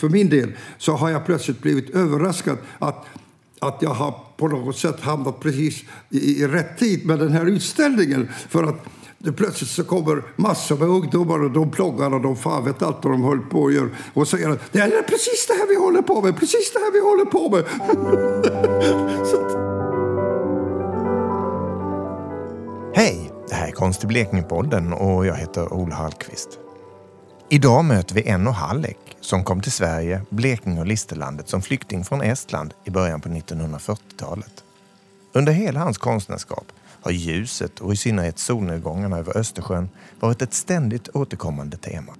för min del, så har jag plötsligt blivit överraskad att, att jag har på något sätt hamnat precis i, i rätt tid med den här utställningen. För att det plötsligt så kommer massor med ungdomar och de plågar och de fan vet allt vad de höll på och gör och säger att det är precis det här vi håller på med, precis det här vi håller på med. Hej, det här är Konst i Blekinge-podden och jag heter Ola Hallqvist. Idag möter vi Enno Hallek som kom till Sverige, Blekinge och Listerlandet som flykting från Estland i början på 1940-talet. Under hela hans konstnärskap har ljuset och i synnerhet solnedgångarna över Östersjön varit ett ständigt återkommande tema.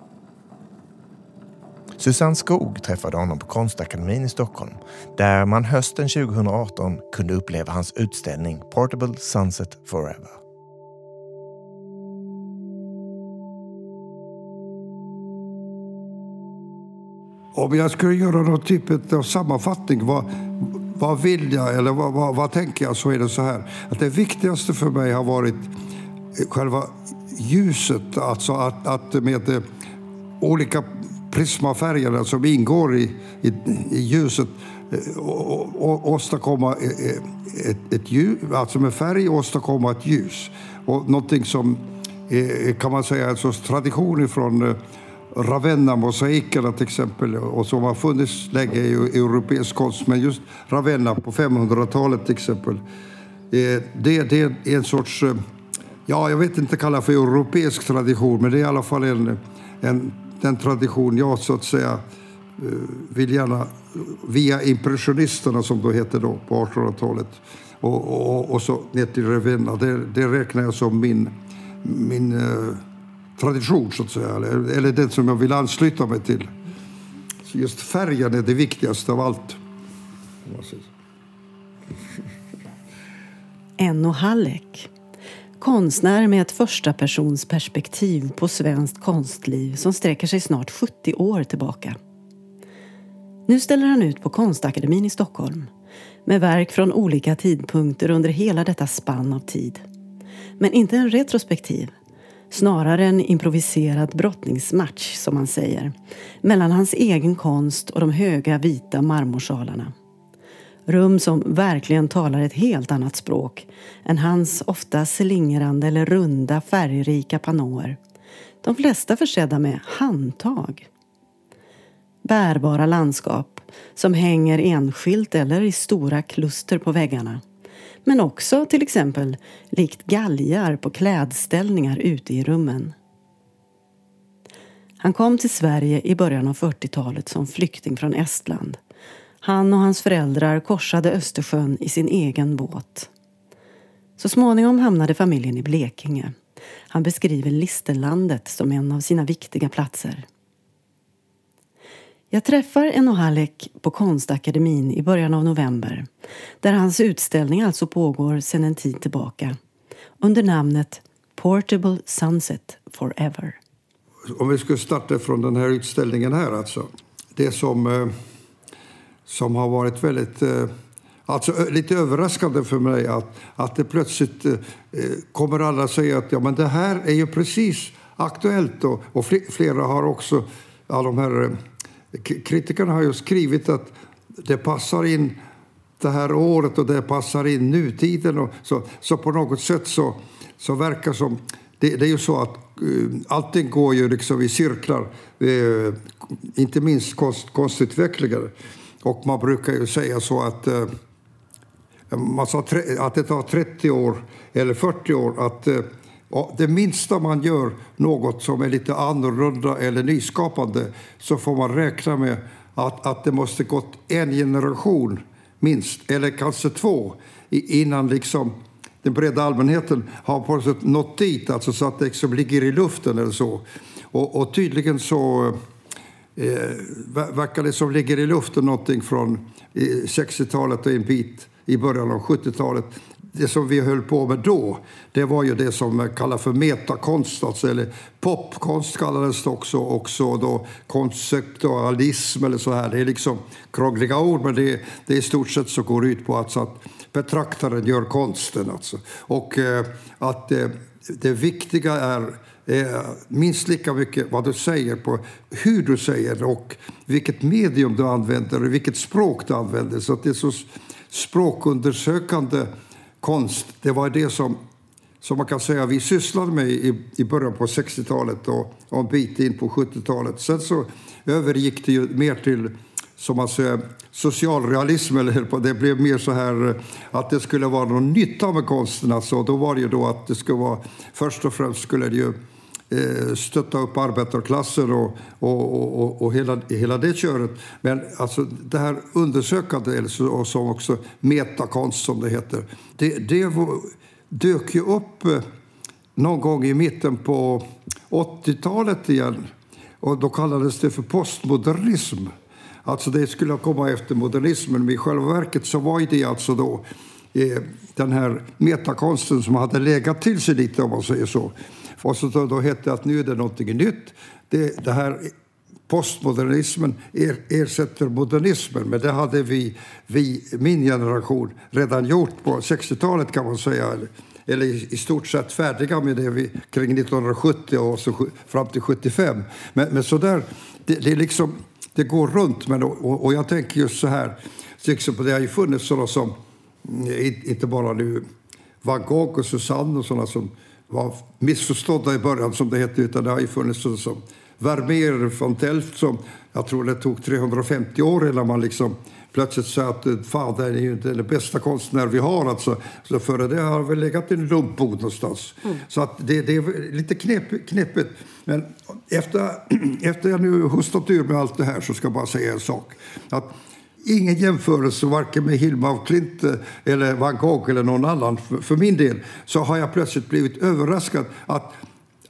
Susanne Skog träffade honom på Konstakademin i Stockholm där man hösten 2018 kunde uppleva hans utställning Portable Sunset Forever. Om jag skulle göra någon typ av sammanfattning, vad, vad vill jag eller vad, vad, vad, tänker jag, så är det så här. Att det viktigaste för mig har varit eh, själva ljuset, alltså att, att med eh, olika prismafärgerna som ingår i, i, i ljuset eh, och, och, åstadkomma ett, ett ljus, alltså med färg åstadkomma ett ljus. Och någonting som kan man säga är en sorts tradition ifrån Ravenna-mosaikerna till exempel, och som har funnits länge i europeisk konst, men just Ravenna på 500-talet till exempel. Eh, det, det är en sorts, eh, ja jag vet inte kalla för europeisk tradition, men det är i alla fall en, en, den tradition jag så att säga eh, vill gärna, via impressionisterna som det hette då på 1800-talet, och, och, och, så ner till Ravenna, det, det räknar jag som min, min tradition, så att säga, eller, eller den som jag vill ansluta mig till. Så just färgen är det viktigaste av allt. Enno Hallek. Konstnär med ett första persons perspektiv på svenskt konstliv som sträcker sig snart 70 år tillbaka. Nu ställer han ut på Konstakademin i Stockholm med verk från olika tidpunkter under hela detta spann av tid. Men inte en retrospektiv Snarare en improviserad brottningsmatch, som man säger, mellan hans egen konst och de höga vita marmorsalarna. Rum som verkligen talar ett helt annat språk än hans ofta slingrande eller runda färgrika panåer. De flesta försedda med handtag. Bärbara landskap som hänger enskilt eller i stora kluster på väggarna men också till exempel likt galgar på klädställningar ute i rummen. Han kom till Sverige i början av 40-talet som flykting från Estland. Han och hans föräldrar korsade Östersjön i sin egen båt. Så småningom hamnade familjen i Blekinge. Han beskriver Listerlandet som en av sina viktiga platser. Jag träffar Eno Halek på Konstakademin i början av november där hans utställning alltså pågår sedan en tid tillbaka under namnet Portable Sunset Forever. Om vi skulle starta från den här utställningen här alltså. Det som, eh, som har varit väldigt eh, Alltså eh, lite överraskande för mig att, att det plötsligt eh, kommer alla säga att ja, men det här är ju precis aktuellt. Och, och flera har också, alla de här kritikerna har ju skrivit att det passar in det här året och det passar in nutiden. Och så, så på något sätt så, så verkar som... Det, det är ju så att uh, allting går ju liksom i cirklar, uh, inte minst konst, konstutvecklingen. Och man brukar ju säga så att, uh, man sa tre, att det tar 30 år eller 40 år att och det minsta man gör något som är lite annorlunda eller nyskapande så får man räkna med att, att det måste gått en generation minst, eller kanske två, innan liksom den breda allmänheten har på något nått dit, alltså så att det liksom ligger i luften eller så. Och, och tydligen så eh, verkar det som ligger i luften någonting från eh, 60-talet och en bit i början av 70-talet det som vi höll på med då, det var ju det som kallas för metakonst, alltså, eller popkonst kallades det också, också då konceptualism eller så här. Det är liksom krångliga ord, men det, det i stort sett så går ut på alltså att betraktaren gör konsten. Alltså. Och eh, att eh, det viktiga är eh, minst lika mycket vad du säger på hur du säger det och vilket medium du använder och vilket språk du använder. Så att det är så språkundersökande konst. Det var det som, som man kan säga vi sysslade med i, i början på 60-talet och, och en bit in på 70-talet. Sen så övergick det ju mer till som man säger, socialrealism. Eller det blev mer så här eh, att det skulle vara någon nytta med konsten. Alltså, då var det ju då att det skulle vara, först och främst skulle det ju Eh, stötta upp arbetarklasser och, och, och, och, hela, hela det köret. Men alltså det här undersökande, och som också metakonst som det heter, det, det dök ju upp eh, någon gång i mitten på 80-talet igen. Och då kallades det för postmodernism. Alltså det skulle komma efter modernismen, men i själva verket så var det alltså då eh, den här metakonsten som hade legat till sig lite om man säger så. Och så då, då hette det att nu är det någonting nytt. Det, det här postmodernismen er, ersätter modernismen. Men det hade vi, vi, min generation, redan gjort på 60-talet kan man säga. Eller, eller i, i, stort sett färdiga med det vi, kring 1970 och så, fram till 75. Men, men så där, det, det liksom det går runt. Men, och, och jag tänker just så här, liksom, det har ju funnits sådana som, mm, inte bara nu Van Gogh och Susanne och sådana som var missförstådda i början som det hette, utan det har ju funnits som Vermeer von Delft som jag tror det tog 350 år innan man liksom plötsligt sa att fan, det är ju inte den bästa konstnär vi har. Alltså. Så före det har vi legat i en lumpbod någonstans. Mm. Så att det, det, är lite knep, knepigt. Men efter, efter jag nu hostat ur med allt det här så ska jag bara säga en sak. Att ingen jämförelse varken med Hilma af Klint eh, eller Van Gogh eller någon annan. För, för min del så har jag plötsligt blivit överraskad att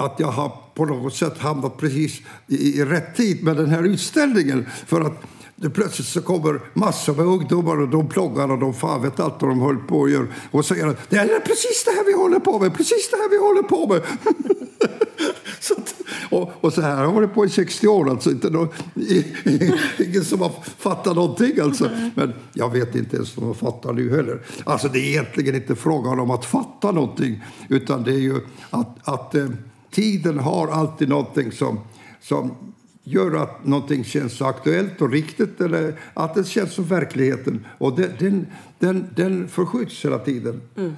att jag har på något sätt hamnat precis i, i rätt tid med den här utställningen. För att det plötsligt så kommer massor med ungdomar och de plågar och de fan vet allt vad de höll på och gör och säger att det är precis det här vi håller på med, precis det här vi håller på med. och, och, så här har jag hållit på i 60 år, alltså inte någon, ingen som har fattat någonting alltså. Men jag vet inte ens om de fattar nu heller. Alltså det är egentligen inte frågan om att fatta någonting utan det är ju att, att eh, tiden har alltid någonting som, som gör att någonting känns aktuellt och riktigt eller att det känns som verkligheten. Och den, den, den, den förskjuts hela tiden. Mm.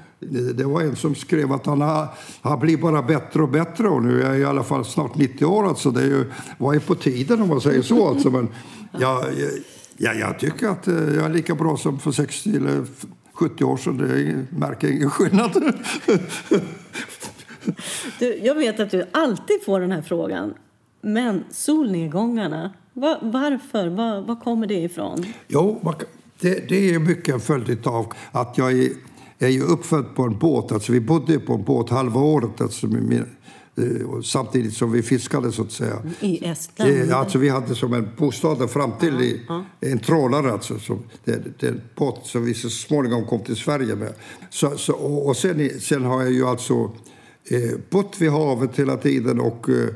Det, var en som skrev att han har, har blivit bara bättre och bättre och nu är jag i alla fall snart 90 år. Alltså det är ju, vad är på tiden om man säger så. Alltså. Men jag, jag, jag tycker att eh, jag är lika bra som för 60 eller 70 år sedan. Det märker ingen skillnad. Du, jag vet att du alltid får den här frågan. Men solnedgångarna, var, varför? Var, var kommer det ifrån? Jo, det, det är mycket en följd av att jag är, är ju uppfödd på en båt. Alltså vi bodde på en båt halva året. Alltså min, eh, samtidigt som vi fiskade, så att säga. I Estland? Eh, alltså vi hade som en bostad fram till i, en trålare. Alltså, som, det, det är en båt som vi så småningom kom till Sverige med. Så, så, och, och sen, sen har jag ju alltså eh, bott vid havet hela tiden och eh,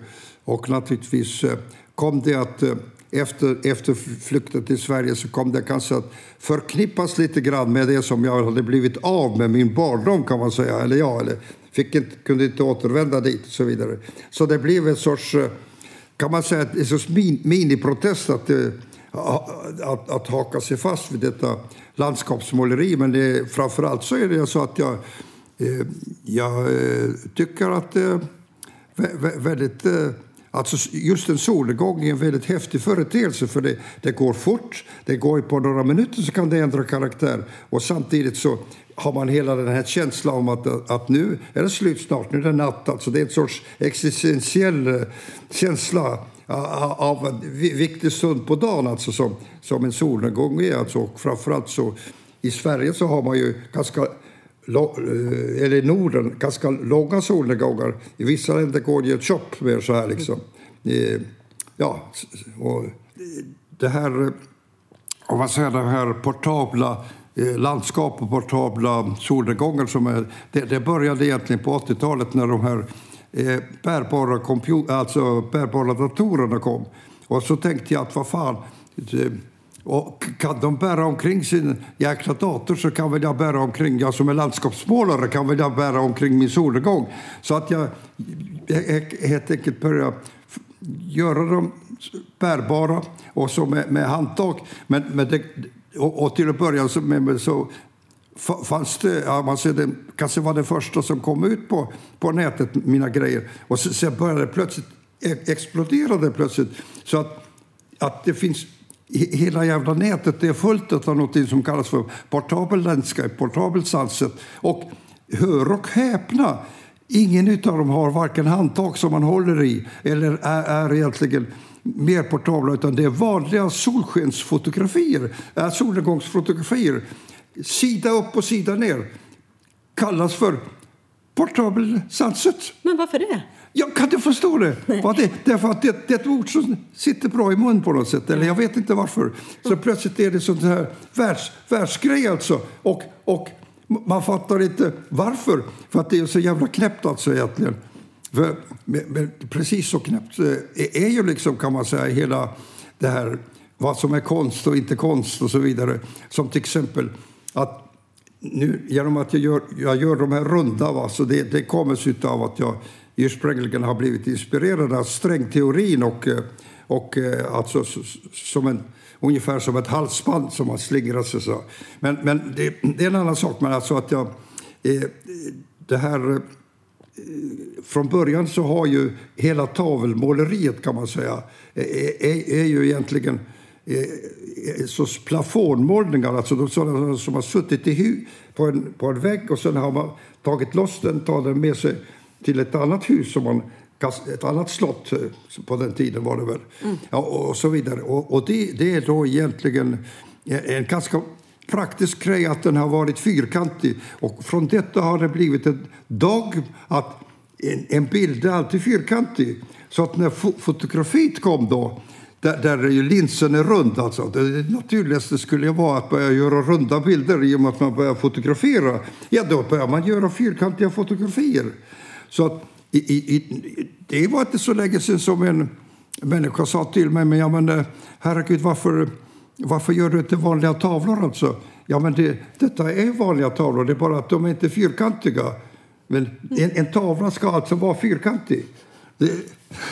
och naturligtvis eh, kom det att eh, efter, efter flykten till Sverige så kom det kanske att förknippas lite grann med det som jag hade blivit av med min barndom kan man säga. Eller ja, eller fick inte, kunde inte återvända dit och så vidare. Så det blev en sorts, eh, kan man säga, en sorts min, miniprotest att, att, att haka sig fast vid detta landskapsmåleri. Men det, framförallt så är det så att jag, jag tycker att det är väldigt Alltså just en solnedgång är en väldigt häftig företeelse för det, det går fort, det går på några minuter så kan det ändra karaktär och samtidigt så har man hela den här känslan om att, att nu är det slut snart, nu är det natt. Alltså det är en sorts existentiell eh, känsla av en viktig stund på dagen alltså som, som en solnedgång är. Alltså, och framförallt så i Sverige så har man ju ganska Eh, eller i Norden, ganska långa solnedgångar. I vissa länder går det ju ett chopp mer så här liksom. Eh, ja, och det här, eh, om man säger de här portabla landskap och portabla solnedgångar som är, det, det började egentligen på 80-talet när de här bärbara, alltså bärbara datorerna kom. Och så tänkte jag att vad fan, och kan de bära omkring sin jäkla dator så kan väl jag bära omkring, jag som är landskapsmålare, kan väl jag bära omkring min solnedgång. Så att jag helt enkelt börjar göra dem bärbara och så med, med handtag. Men, men det, och, och, till att börja så, med, så fanns det, ja, man ser det kanske var det första som kom ut på, på nätet, mina grejer. Och sen började det plötsligt, e-, exploderade plötsligt. Så att, att det finns hela jävla nätet är fullt av något som kallas för portabel landscape, portabel sunset. Och hör och häpna, ingen av dem har varken handtag som man håller i eller är, är egentligen mer portabla, utan det är vanliga solskensfotografier, äh, solnedgångsfotografier. Sida upp och sida ner. Kallas för portabel sunset. Men varför det? Jag kan inte förstå det. Vad det därför att det, det, är ett ord som sitter bra i mun på något sätt. Eller jag vet inte varför. Så plötsligt är det sånt här världs, världsgrej alltså. Och, och man fattar inte varför. För att det är så jävla knäppt alltså egentligen. För, men, men precis så knäppt är, eh, är ju liksom kan man säga hela det här vad som är konst och inte konst och så vidare. Som till exempel att nu, genom att jag gör, jag gör de här runda, va, så det, det kommer sig av att jag ursprungligen har blivit inspirerad av strängteorin och, eh, och eh, alltså som en, ungefär som ett halsband som har slingrat sig. Så. Men, men det, det, är en annan sak. Men alltså att jag, eh, det här, från början så har ju hela tavelmåleriet kan man säga är, är ju egentligen så plafonmålningar, alltså sådana som har suttit i på en, på en vägg och sen har man tagit loss den, tagit den med sig till ett annat hus som man ett annat slott eh, på den tiden var det väl. Mm. Ja, och så vidare. Och, och det, det, är då egentligen en ganska praktisk grej att den har varit fyrkantig. Och från detta har det blivit en dogm att en, en bild är alltid fyrkantig. Så att när fotografiet kom då, där, där är ju linsen är rund, alltså, det naturligaste skulle vara att börja göra runda bilder i och med att man börjar fotografera. Ja, då börjar man göra fyrkantiga fotografier. Så att, i, i, i, det var inte så länge sedan som en människa sa till mig, men, ja, men eh, herregud, varför, varför gör du inte vanliga tavlor alltså? Ja, men det, detta är vanliga tavlor, det är bara att de är inte fyrkantiga. Men en, en tavla ska alltså vara fyrkantig. Det...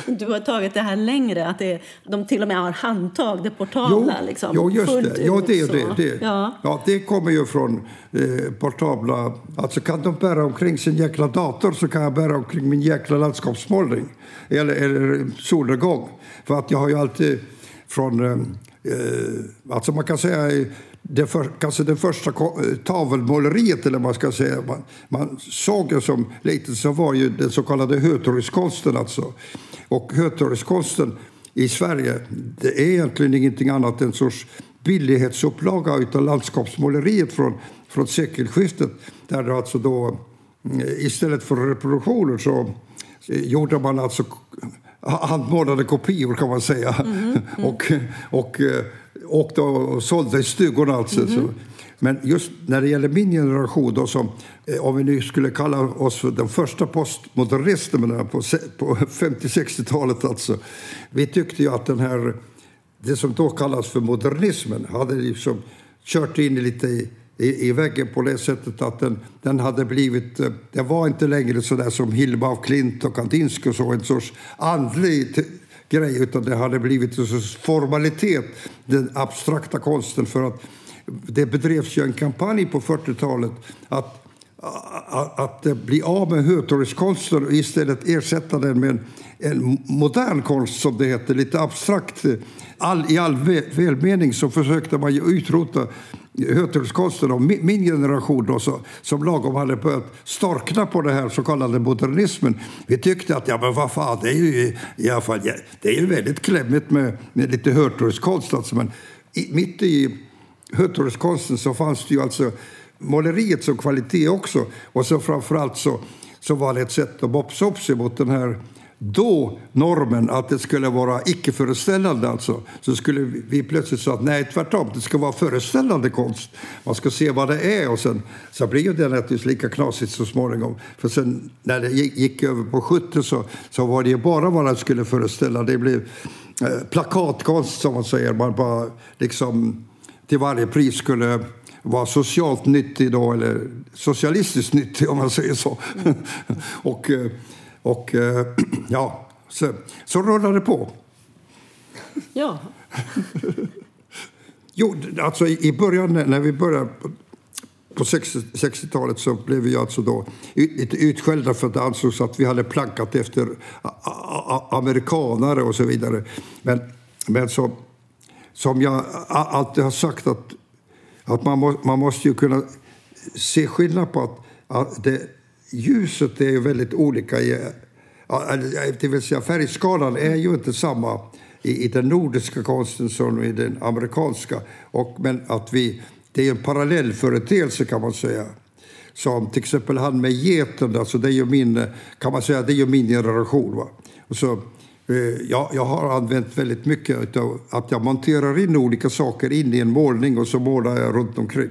Du har tagit det här längre, att det, de till och med har handtag, det portabla. Jo, liksom, jo just det. Ja, det, är det, det. Ja. ja. det kommer ju från eh, portabla... Alltså kan de bära omkring sin jäkla dator så kan jag bära omkring min jäkla landskapsmålning. Eller, eller solnedgång. För att jag har ju alltid från... Eh, alltså man kan säga det för, kanske det första tavelmåleriet, eller man ska säga, man, man såg det som lite så var ju den så kallade hötorgskonsten alltså. Och hötorgskonsten i Sverige, det är egentligen ingenting annat än en sorts billighetsupplaga utav landskapsmåleriet från, från sekelskiftet. Där det alltså då, mm, istället för reproduktioner så eh, gjorde man alltså handmålade kopior kan man säga. Mm, mm. och, och och sålde i stugorna. Alltså. Mm -hmm. Men just när det gäller min generation, då, som, eh, om vi nu skulle kalla oss för den första postmodernisterna på, på 50-60-talet, alltså, vi tyckte ju att den här, det som då kallas för modernismen hade liksom kört in lite i, i, i väggen på det sättet att den, den hade blivit... Eh, det var inte längre så där som Hilma af Klint och Kandinsky och så, en sorts andlig grej utan det hade blivit en formalitet, den abstrakta konsten. För att det bedrevs ju en kampanj på 40-talet att att, att bli av med hötorgskonsten och istället ersätta den med en, en, modern konst, som det heter, lite abstrakt. All, I all välmening så försökte man ju utrota hötorgskonsten. Och min, generation då, så, som lagom hade börjat storkna på det här så kallade modernismen. Vi tyckte att ja, men vad fan, det är ju i alla fall, det är ju väldigt klämmigt med, med lite hötorgskonst. Alltså, men i, mitt i hötorgskonsten så fanns det ju alltså måleriet som kvalitet också. Och så framförallt så, så var det ett sätt att mopsa upp sig mot den här då normen att det skulle vara icke-föreställande. Alltså. Så skulle vi plötsligt säga att nej, tvärtom, det ska vara föreställande konst. Man ska se vad det är och sen så blir det naturligtvis lika knasigt så småningom. För sen när det gick, över på 70 så, så var det ju bara vad det skulle föreställa. Det blev eh, plakatkonst som man säger. Man bara liksom till varje pris skulle vara socialt nyttig då, eller socialistiskt nyttig om man säger så. Mm. och, eh, och eh, ja, så, så rullade det på. Ja. Jo, alltså i början när vi började på 60-talet så blev vi alltså då utskällda för att det ansågs att vi hade plankat efter amerikanare och så vidare. Men, men så, som jag alltid har sagt att, att man, må, man måste ju kunna se skillnad på att, att det, ljuset är ju väldigt olika. I, det vill säga färgskalan är ju inte samma i, i den nordiska konsten som i den amerikanska. Och, men att vi, det är en parallellföreteelse kan man säga. Som till exempel han med geten, alltså det är ju min, kan man säga, det är ju min generation. Va? Och så, eh, ja, jag har använt väldigt mycket av att jag monterar in olika saker in i en målning och så målar jag runt omkring.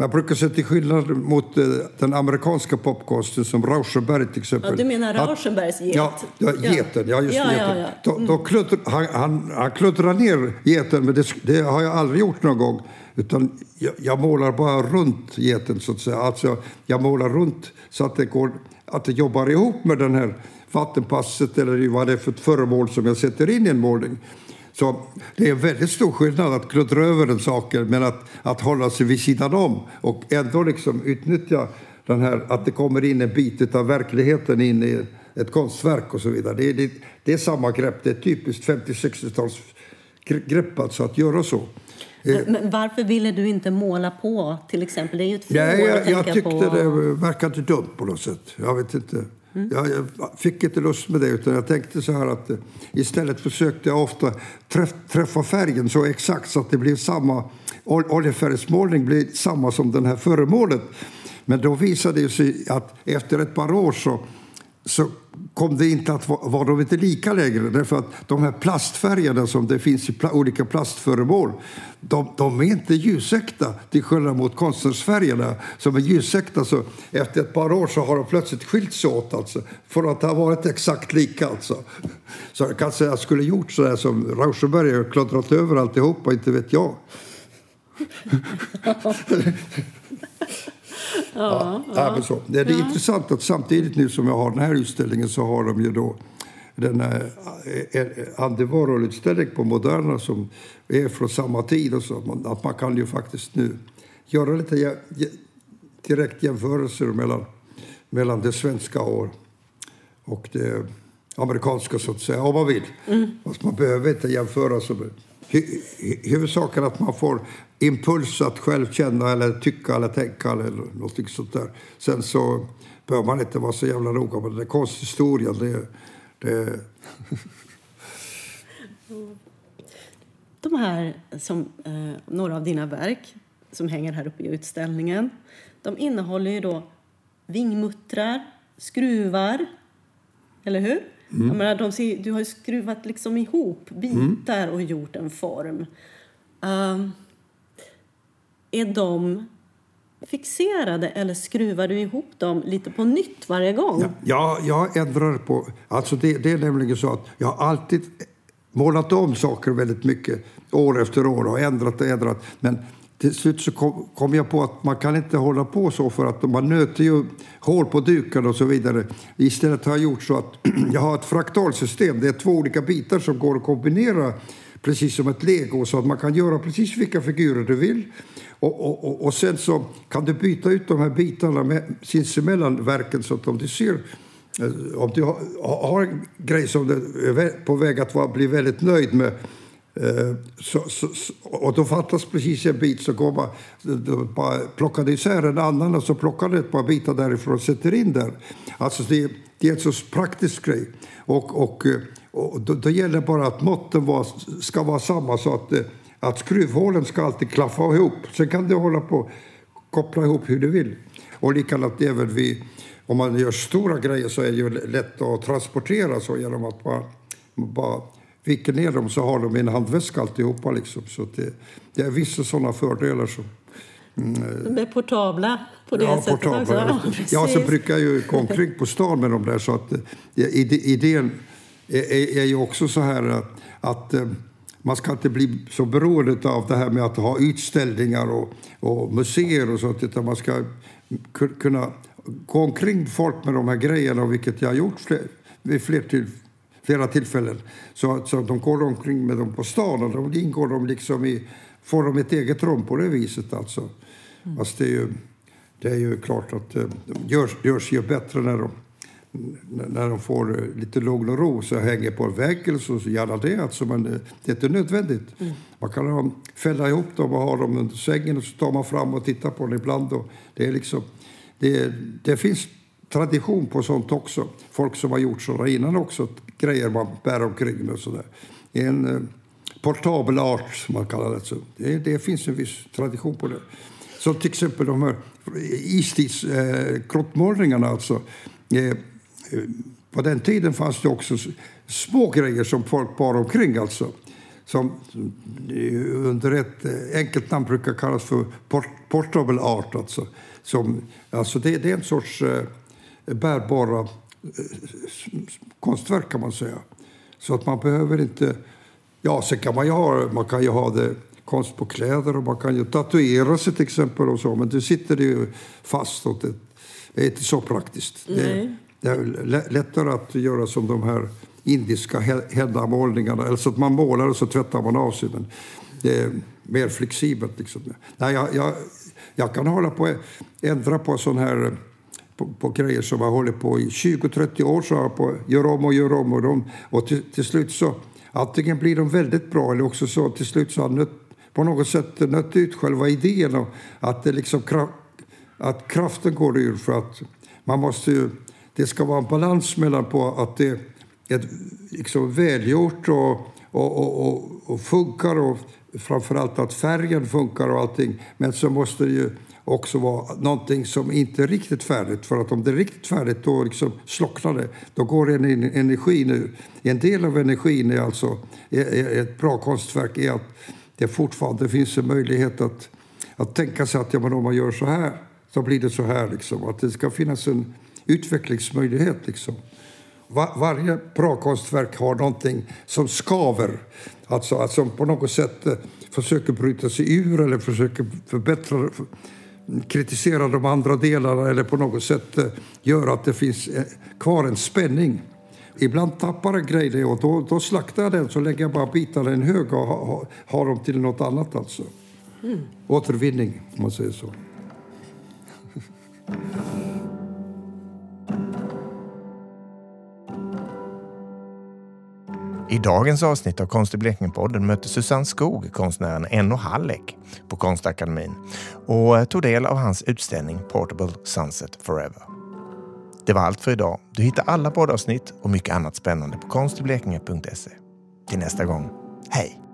Jag brukar säga till skillnad mot eh, den amerikanska popkonsten som Rauschenberg till exempel. Ja, du menar Rauschenbergs get? Ja, ja geten. Ja, just ja, geten. Ja, ja. Mm. Då, då klutter, han, han, han kluttrar ner geten, men det, det, har jag aldrig gjort någon gång. Utan jag, jag, målar bara runt geten, så att säga. Alltså, jag målar runt så att det, går, att det jobbar ihop med den här vattenpasset eller vad det är för ett föremål som jag sätter in i en målning. Så det är väldigt stor skillnad att kluttra över en sak men att, att hålla sig vid sidan om och ändå liksom utnyttja den här, att det kommer in en bit av verkligheten in i ett konstverk och så vidare. Det är, det, det är samma grepp, det är typiskt 50-60-tals grepp alltså att göra så. Men varför ville du inte måla på till exempel? Det är ju ett Nej, jag, jag tyckte på. det verkade dumt på något sätt. Jag vet inte. Mm. Jag, jag, fick inte lust med det utan jag tänkte så här att eh, istället försökte jag ofta träff, träffa färgen så exakt så att det blev samma oljefärgsmålning blir samma som den här föremålet. Men då visade det sig att efter ett par år så så kom det inte att var de inte lika längre. Därför att de här plastfärgerna som det finns i pl olika plastföremål, de, de, är inte ljusäkta till skillnad mot konstnärsfärgerna som är ljusäkta. Så efter ett par år så har de plötsligt skilt sig åt alltså, för att ha varit exakt lika. Alltså. Så jag kan säga att jag skulle gjort så där som Rauschenberg och klottrat över alltihopa, inte vet jag. Ja, ja. så. Det är ja. intressant att samtidigt nu som jag har den här utställningen så har de ju då den Andy Warhol-utställning på Moderna som är från samma tid. Och så. Att man kan ju faktiskt nu göra lite direkt jämförelser mellan, mellan det svenska och, och det amerikanska, så att säga, om man vill. Mm. Fast man behöver inte jämföra. Huvudsaken att man får impuls att själv känna eller tycka eller tänka eller något sånt där. Sen så behöver man inte vara så jävla noga med det. Konsthistorien, det... det... De här, som, eh, några av dina verk som hänger här uppe i utställningen, de innehåller ju då vingmuttrar, skruvar, eller hur? Mm. Jag menar, de ser, du har ju skruvat liksom ihop bitar mm. och gjort en form. Um, är de fixerade eller skruvar du ihop dem lite på nytt varje gång? Ja, jag ändrar på... Alltså det, det är nämligen så att jag har alltid målat om saker väldigt mycket år efter år och ändrat och ändrat. Men till slut så kom, kom, jag på att man kan inte hålla på så för att man nöter ju hål på duken och så vidare. Istället har jag gjort så att jag har ett fraktalsystem. Det är två olika bitar som går att kombinera precis som ett lego så att man kan göra precis vilka figurer du vill. Och, och, och, och sen så kan du byta ut de här bitarna med, sinsemellan verken så att om du ser eh, om du har, har en grej som du är på väg att vara, bli väldigt nöjd med eh, så, så, och då fattas precis en bit så går man, då bara plockar du isär en annan och så plockar du ett par bitar därifrån och sätter in där. Alltså det, det är en så praktisk grej. Och, och, eh, och då, då gäller det bara att måtten var, ska vara samma så att, att skruvhålen ska alltid klaffa ihop. Sen kan du hålla på koppla ihop hur du vill. Och likadant även vid, om man gör stora grejer så är det ju lätt att transportera så genom att man bara viker ner dem så har de en handväska alltihopa. Liksom. Så det, det är vissa sådana fördelar. Som, mm, de är portabla på det ja, sättet portabla, också. Ja, ja, så brukar jag ju gå omkring på stan med dem där. Så att, idén är, är ju också så här att, att eh, man ska inte bli så beroende av det här med att ha utställningar och, och museer och sånt, utan man ska kunna gå omkring folk med de här grejerna, vilket jag har gjort fler, vid fler till, flera tillfällen. Så, så de går omkring med dem på stan och de ingår de liksom i, får de ett eget rum på det viset. Alltså. Mm. Fast det är ju, det är ju klart att det görs, görs ju bättre när de när de får eh, lite lugn och ro så hänger på en vägg eller så, så gärna det. Alltså, men det, det är inte nödvändigt. Mm. Man kan ha, fälla ihop dem och ha dem under sängen och så tar man fram och tittar på dem ibland. Och det, är liksom, det, det finns tradition på sånt också. Folk som har gjort sådana innan också, grejer man bär omkring med och sådär. En eh, portabel art, som man kallar det. Så det. Det finns en viss tradition på det. Som till exempel de här istidsgrottmålningarna. Eh, alltså. Eh, på den tiden fanns det också små grejer som folk bar omkring. Alltså. Som eh, under ett eh, enkelt namn brukar kallas för port portable art. Alltså. Som, alltså det, det är en sorts eh, bärbara eh, konstverk kan man säga. Så att man behöver inte... Ja, sen kan man ju ha, man kan ju ha det konst på kläder och man kan ju tatuera sig till exempel och så. Men du sitter det ju fast och det, det är inte så praktiskt. Det, det är lättare att göra som de här indiska Hedda-målningarna. Eller att man målar och så tvättar man av sig. Men det är mer flexibelt. Liksom. Nej, jag, jag, jag kan hålla på ändra på sån här på, på grejer som jag håller på i 20-30 år. Så har på gör om och gör om. Och, de, och till, till, slut så antingen blir de väldigt bra eller också så till slut så har nött, på något sätt nött ut själva idén. Och att, det liksom, att kraften går ur för att man måste ju det ska vara en balans mellan på att det är liksom välgjort och, och, och, och, och funkar och framförallt att färgen funkar och allting. Men så måste det ju också vara någonting som inte är riktigt färdigt. För att om det är riktigt färdigt då liksom slocknar det. Då går en energi nu. En del av energin är alltså, ett bra konstverk är att det fortfarande finns en möjlighet att, att tänka sig att ja, men om man gör så här så blir det så här. Liksom. Att det ska finnas en utvecklingsmöjlighet. Liksom. Var, varje bra konstverk har någonting som skaver. Alltså, alltså på något sätt eh, försöker bryta sig ur eller försöker förbättra, för, kritisera de andra delarna eller på något sätt eh, göra att det finns eh, kvar en spänning. Ibland tappar en grej det och då, då slaktar jag den så lägger jag bara bitarna i en hög och har ha, ha dem till något annat. Alltså. Mm. Återvinning, om man säger så. I dagens avsnitt av Konst i Blekinge-podden mötte Susanne Skog konstnären Enno Halleck på Konstakademin och tog del av hans utställning Portable Sunset Forever. Det var allt för idag. Du hittar alla poddavsnitt och mycket annat spännande på konstiblekinge.se. Till nästa gång, hej!